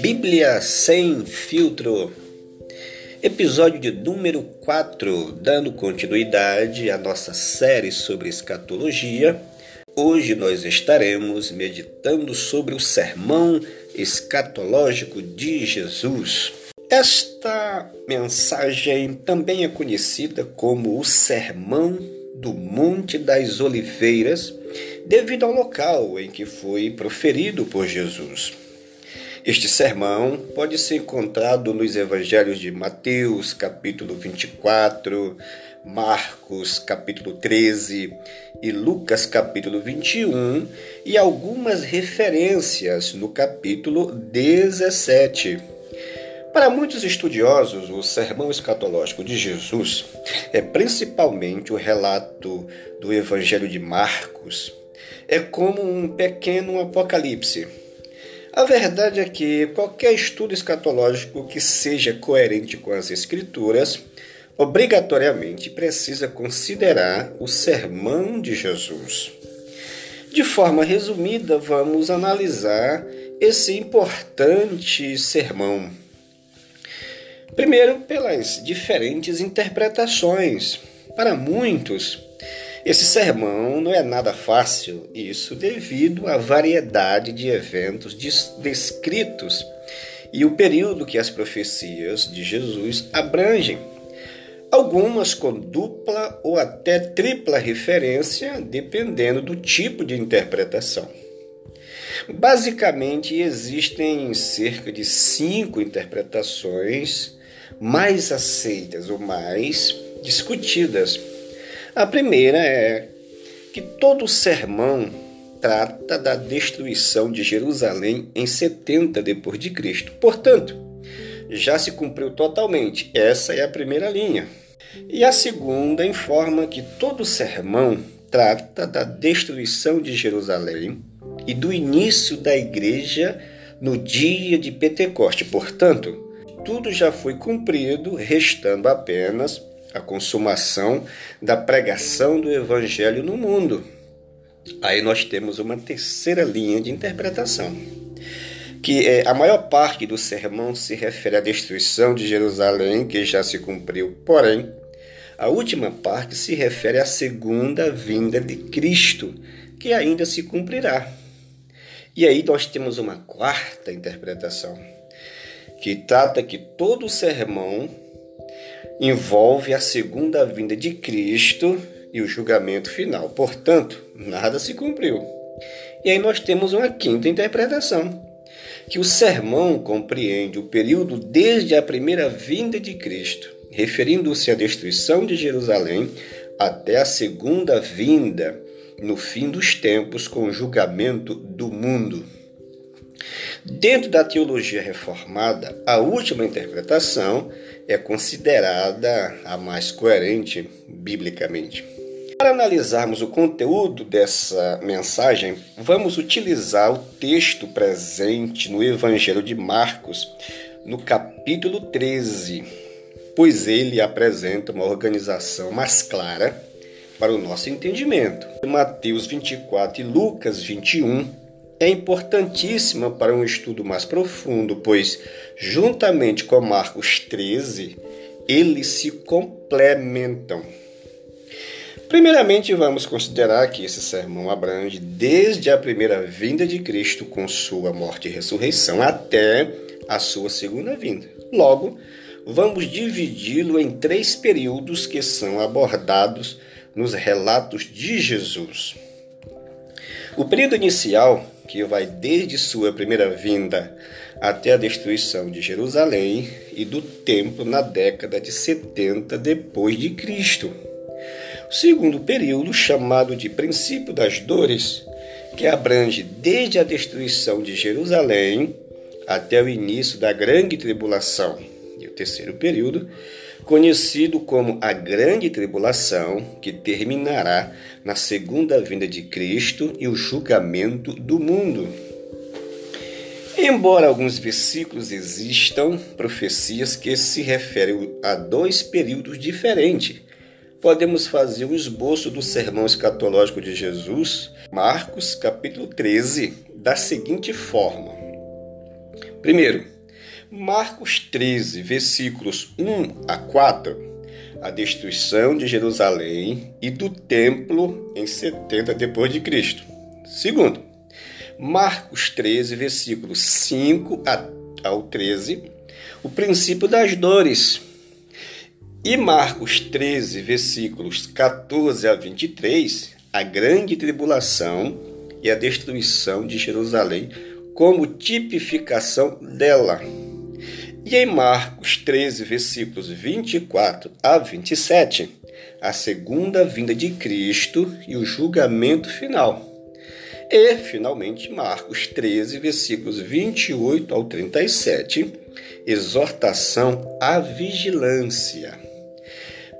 Bíblia sem filtro. Episódio de número 4, dando continuidade à nossa série sobre escatologia. Hoje nós estaremos meditando sobre o sermão escatológico de Jesus. Esta mensagem também é conhecida como o Sermão do Monte das Oliveiras, devido ao local em que foi proferido por Jesus. Este sermão pode ser encontrado nos evangelhos de Mateus, capítulo 24, Marcos, capítulo 13 e Lucas, capítulo 21, e algumas referências no capítulo 17. Para muitos estudiosos, o sermão escatológico de Jesus é principalmente o relato do Evangelho de Marcos. É como um pequeno apocalipse a verdade é que qualquer estudo escatológico que seja coerente com as Escrituras obrigatoriamente precisa considerar o sermão de Jesus. De forma resumida, vamos analisar esse importante sermão. Primeiro, pelas diferentes interpretações. Para muitos, esse sermão não é nada fácil, isso devido à variedade de eventos descritos e o período que as profecias de Jesus abrangem. Algumas com dupla ou até tripla referência, dependendo do tipo de interpretação. Basicamente, existem cerca de cinco interpretações mais aceitas ou mais discutidas a primeira é que todo sermão trata da destruição de Jerusalém em 70 depois de Cristo. Portanto, já se cumpriu totalmente. Essa é a primeira linha. E a segunda informa que todo sermão trata da destruição de Jerusalém e do início da igreja no dia de Pentecoste. Portanto, tudo já foi cumprido, restando apenas a consumação da pregação do evangelho no mundo. Aí nós temos uma terceira linha de interpretação, que é a maior parte do sermão se refere à destruição de Jerusalém, que já se cumpriu, porém, a última parte se refere à segunda vinda de Cristo, que ainda se cumprirá. E aí nós temos uma quarta interpretação, que trata que todo sermão envolve a segunda vinda de Cristo e o julgamento final. Portanto, nada se cumpriu. E aí nós temos uma quinta interpretação, que o sermão compreende o período desde a primeira vinda de Cristo, referindo-se à destruição de Jerusalém até a segunda vinda, no fim dos tempos, com o julgamento do mundo. Dentro da teologia reformada, a última interpretação é considerada a mais coerente biblicamente. Para analisarmos o conteúdo dessa mensagem, vamos utilizar o texto presente no Evangelho de Marcos, no capítulo 13, pois ele apresenta uma organização mais clara para o nosso entendimento. Mateus 24 e Lucas 21 é importantíssima para um estudo mais profundo, pois, juntamente com Marcos 13, eles se complementam. Primeiramente, vamos considerar que esse sermão abrange desde a primeira vinda de Cristo com sua morte e ressurreição até a sua segunda vinda. Logo, vamos dividi-lo em três períodos que são abordados nos relatos de Jesus. O período inicial que vai desde sua primeira vinda até a destruição de Jerusalém e do templo na década de 70 depois de Cristo. O segundo período, chamado de princípio das dores, que abrange desde a destruição de Jerusalém até o início da grande tribulação. E o terceiro período, conhecido como a Grande Tribulação, que terminará na segunda vinda de Cristo e o julgamento do mundo. Embora alguns versículos existam profecias que se referem a dois períodos diferentes, podemos fazer um esboço do sermão escatológico de Jesus, Marcos capítulo 13, da seguinte forma: Primeiro, Marcos 13, versículos 1 a 4 a destruição de Jerusalém e do templo em 70 depois de Cristo. Segundo, Marcos 13, versículos 5 ao 13, o princípio das dores. E Marcos 13, versículos 14 a 23, a grande tribulação e a destruição de Jerusalém como tipificação dela. E em Marcos 13, versículos 24 a 27, a segunda vinda de Cristo e o julgamento final. E, finalmente, Marcos 13, versículos 28 ao 37, exortação à vigilância.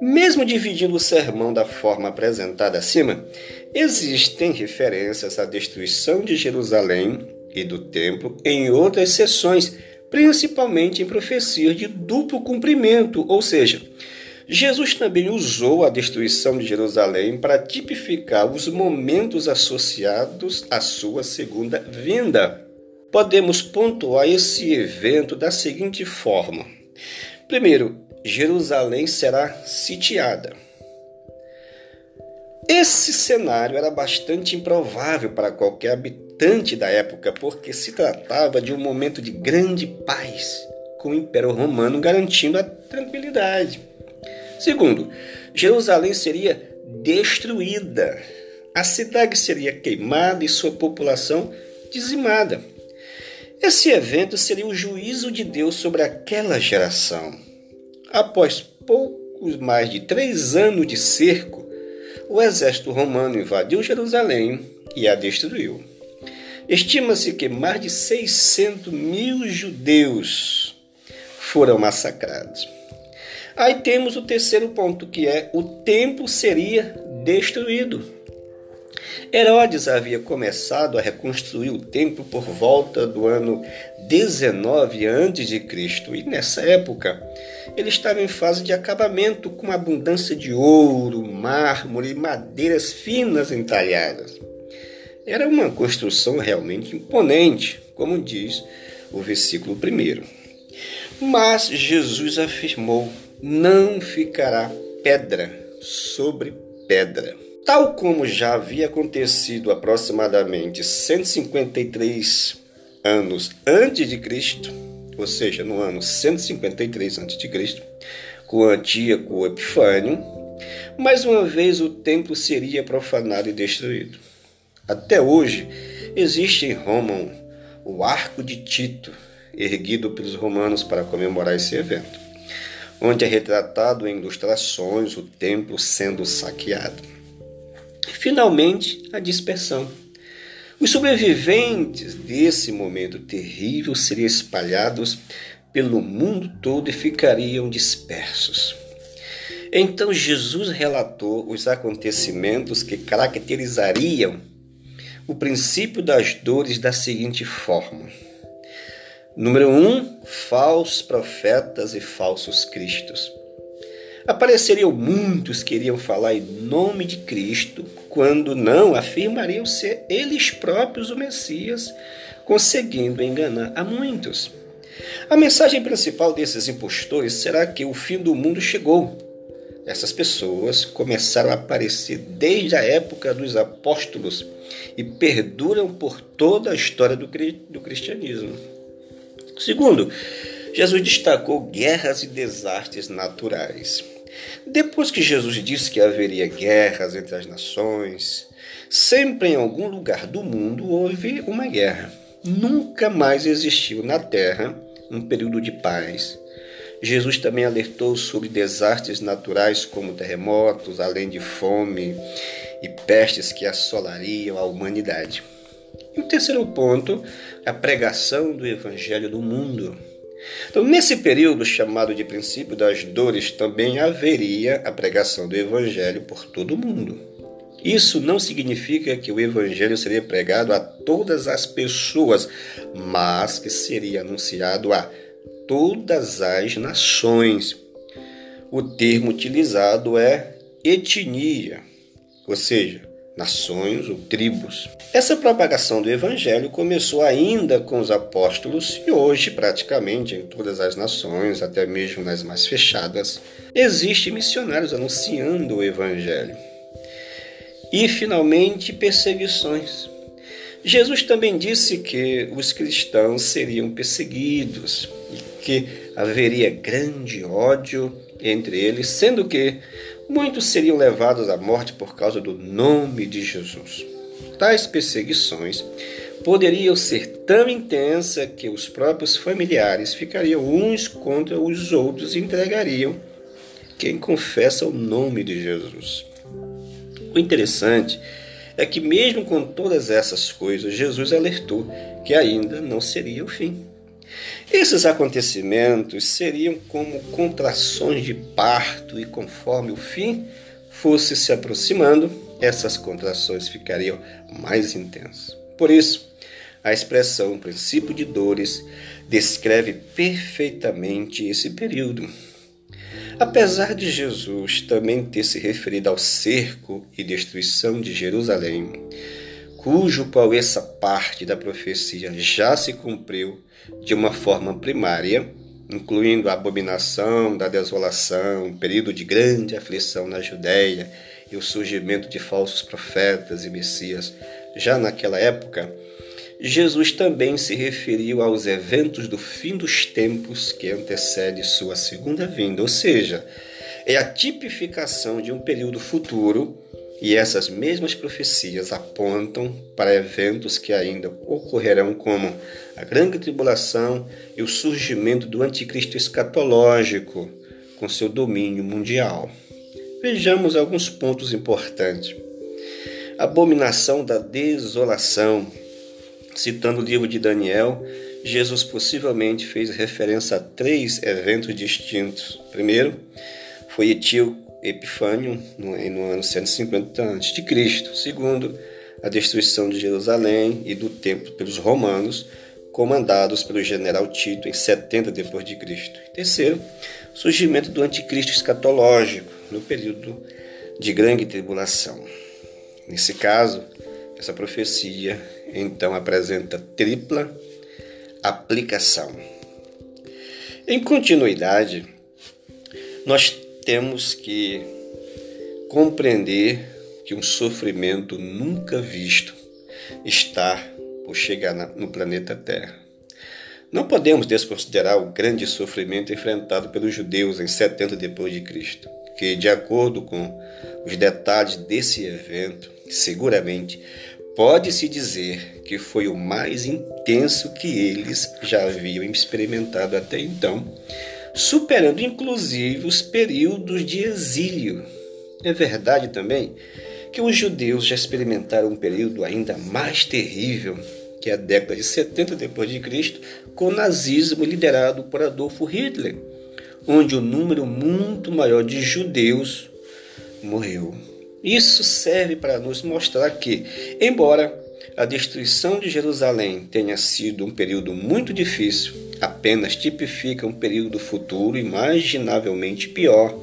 Mesmo dividindo o sermão da forma apresentada acima, existem referências à destruição de Jerusalém e do templo em outras sessões principalmente em profecias de duplo cumprimento, ou seja, Jesus também usou a destruição de Jerusalém para tipificar os momentos associados à sua segunda vinda. Podemos pontuar esse evento da seguinte forma: primeiro, Jerusalém será sitiada. Esse cenário era bastante improvável para qualquer habitante da época, porque se tratava de um momento de grande paz, com o Império Romano garantindo a tranquilidade. Segundo, Jerusalém seria destruída, a cidade seria queimada e sua população dizimada. Esse evento seria o juízo de Deus sobre aquela geração. Após poucos mais de três anos de cerco, o exército romano invadiu Jerusalém e a destruiu. Estima-se que mais de 600 mil judeus foram massacrados. Aí temos o terceiro ponto, que é o templo seria destruído. Herodes havia começado a reconstruir o templo por volta do ano 19 a.C. e nessa época ele estava em fase de acabamento com abundância de ouro, mármore e madeiras finas entalhadas. Era uma construção realmente imponente, como diz o versículo 1. Mas Jesus afirmou: não ficará pedra sobre pedra. Tal como já havia acontecido aproximadamente 153 anos antes de Cristo, ou seja, no ano 153 a.C., com Antíoco Epifânio, mais uma vez o templo seria profanado e destruído. Até hoje existe em Roma o Arco de Tito, erguido pelos romanos para comemorar esse evento, onde é retratado em ilustrações o templo sendo saqueado. Finalmente, a dispersão os sobreviventes desse momento terrível seriam espalhados pelo mundo todo e ficariam dispersos. Então Jesus relatou os acontecimentos que caracterizariam o princípio das dores da seguinte forma: Número 1, um, falsos profetas e falsos cristos. Apareceriam muitos que iriam falar em nome de Cristo, quando não afirmariam ser eles próprios o Messias, conseguindo enganar a muitos. A mensagem principal desses impostores será que o fim do mundo chegou. Essas pessoas começaram a aparecer desde a época dos apóstolos e perduram por toda a história do, do cristianismo. Segundo, Jesus destacou guerras e desastres naturais. Depois que Jesus disse que haveria guerras entre as nações, sempre em algum lugar do mundo houve uma guerra. Nunca mais existiu na terra um período de paz. Jesus também alertou sobre desastres naturais como terremotos, além de fome e pestes que assolariam a humanidade. E o terceiro ponto, a pregação do evangelho do mundo. Então, nesse período chamado de princípio das dores, também haveria a pregação do Evangelho por todo o mundo. Isso não significa que o Evangelho seria pregado a todas as pessoas, mas que seria anunciado a todas as nações. O termo utilizado é etnia, ou seja, nações ou tribos. Essa propagação do evangelho começou ainda com os apóstolos e hoje, praticamente em todas as nações, até mesmo nas mais fechadas, existem missionários anunciando o evangelho. E finalmente, perseguições. Jesus também disse que os cristãos seriam perseguidos e que haveria grande ódio entre eles, sendo que muitos seriam levados à morte por causa do nome de Jesus. Tais perseguições poderiam ser tão intensas que os próprios familiares ficariam uns contra os outros e entregariam quem confessa o nome de Jesus. O interessante é que, mesmo com todas essas coisas, Jesus alertou que ainda não seria o fim. Esses acontecimentos seriam como contrações de parto, e conforme o fim fosse se aproximando, essas contrações ficariam mais intensas. Por isso, a expressão princípio de dores descreve perfeitamente esse período. Apesar de Jesus também ter se referido ao cerco e destruição de Jerusalém, cujo qual essa parte da profecia já se cumpriu de uma forma primária, incluindo a abominação da desolação, período de grande aflição na Judéia e o surgimento de falsos profetas e messias já naquela época, Jesus também se referiu aos eventos do fim dos tempos que antecede sua segunda vinda, ou seja, é a tipificação de um período futuro e essas mesmas profecias apontam para eventos que ainda ocorrerão, como a grande tribulação e o surgimento do anticristo escatológico, com seu domínio mundial. Vejamos alguns pontos importantes. Abominação da desolação. Citando o livro de Daniel, Jesus possivelmente fez referência a três eventos distintos. Primeiro, foi Etíoco Epifânio, no, no ano 150 a.C. Segundo, a destruição de Jerusalém e do templo pelos romanos, comandados pelo general Tito em 70 depois de Cristo. Terceiro, surgimento do anticristo escatológico no período de grande tribulação. Nesse caso, essa profecia então apresenta tripla aplicação. Em continuidade, nós temos que compreender que um sofrimento nunca visto está por chegar no planeta Terra. Não podemos desconsiderar o grande sofrimento enfrentado pelos judeus em 70 depois de Cristo, que de acordo com os detalhes desse evento, seguramente pode-se dizer que foi o mais intenso que eles já haviam experimentado até então superando inclusive os períodos de exílio. É verdade também que os judeus já experimentaram um período ainda mais terrível, que é a década de 70 depois de Cristo, com o nazismo liderado por Adolfo Hitler, onde um número muito maior de judeus morreu. Isso serve para nos mostrar que, embora a destruição de Jerusalém tenha sido um período muito difícil, apenas tipifica um período futuro imaginavelmente pior,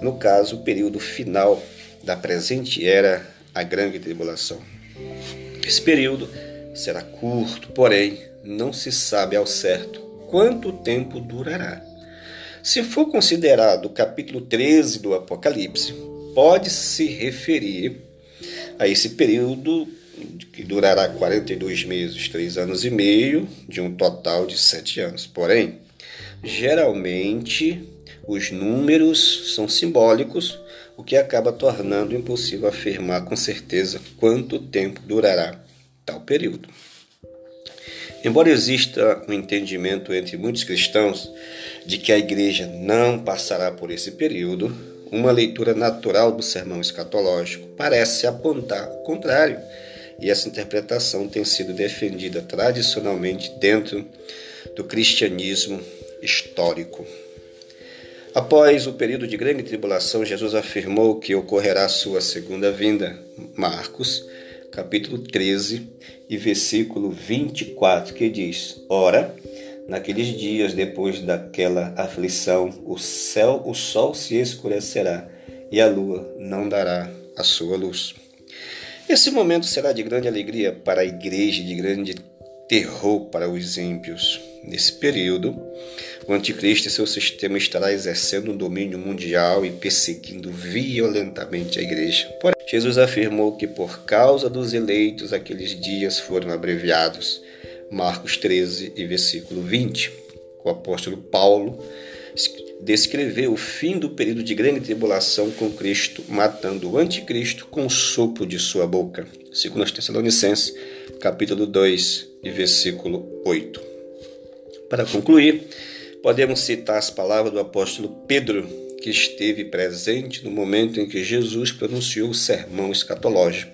no caso, o período final da presente era, a grande tribulação. Esse período será curto, porém, não se sabe ao certo quanto tempo durará. Se for considerado o capítulo 13 do Apocalipse, pode se referir a esse período que durará 42 meses, 3 anos e meio, de um total de 7 anos. Porém, geralmente os números são simbólicos, o que acaba tornando impossível afirmar com certeza quanto tempo durará tal período. Embora exista um entendimento entre muitos cristãos de que a igreja não passará por esse período, uma leitura natural do sermão escatológico parece apontar o contrário e essa interpretação tem sido defendida tradicionalmente dentro do cristianismo histórico. Após o período de grande tribulação, Jesus afirmou que ocorrerá sua segunda vinda. Marcos, capítulo 13 e versículo 24, que diz: Ora, naqueles dias depois daquela aflição, o céu, o sol se escurecerá e a lua não dará a sua luz. Esse momento será de grande alegria para a igreja, de grande terror para os ímpios. Nesse período, o anticristo e seu sistema estará exercendo um domínio mundial e perseguindo violentamente a igreja. Porém, Jesus afirmou que por causa dos eleitos aqueles dias foram abreviados. Marcos 13 e versículo 20. O apóstolo Paulo descreveu o fim do período de grande tribulação com Cristo, matando o anticristo com o sopro de sua boca. Segundo as Tessalonicenses, capítulo 2 e versículo 8. Para concluir, podemos citar as palavras do apóstolo Pedro, que esteve presente no momento em que Jesus pronunciou o sermão escatológico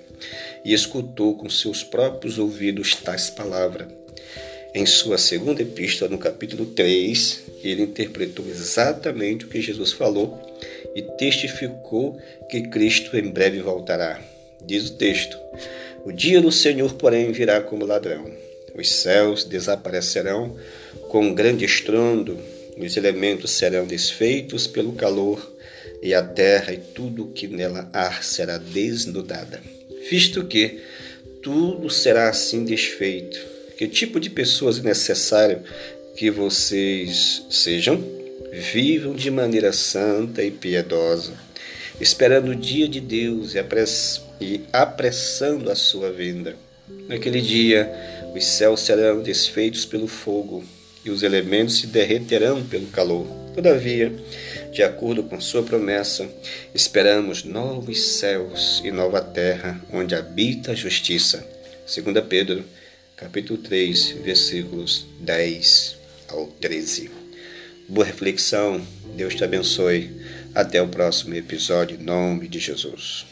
e escutou com seus próprios ouvidos tais palavras. Em sua segunda epístola, no capítulo 3, ele interpretou exatamente o que Jesus falou e testificou que Cristo em breve voltará. Diz o texto: O dia do Senhor, porém, virá como ladrão. Os céus desaparecerão com um grande estrondo, os elementos serão desfeitos pelo calor, e a terra e tudo o que nela há será desnudada. Visto que tudo será assim desfeito, que tipo de pessoas é necessário que vocês sejam? Vivam de maneira santa e piedosa, esperando o dia de Deus e apressando a sua vinda. Naquele dia, os céus serão desfeitos pelo fogo e os elementos se derreterão pelo calor. Todavia, de acordo com sua promessa, esperamos novos céus e nova terra, onde habita a justiça. 2 Pedro capítulo 3, versículos 10 ao 13. Boa reflexão, Deus te abençoe. Até o próximo episódio, em nome de Jesus.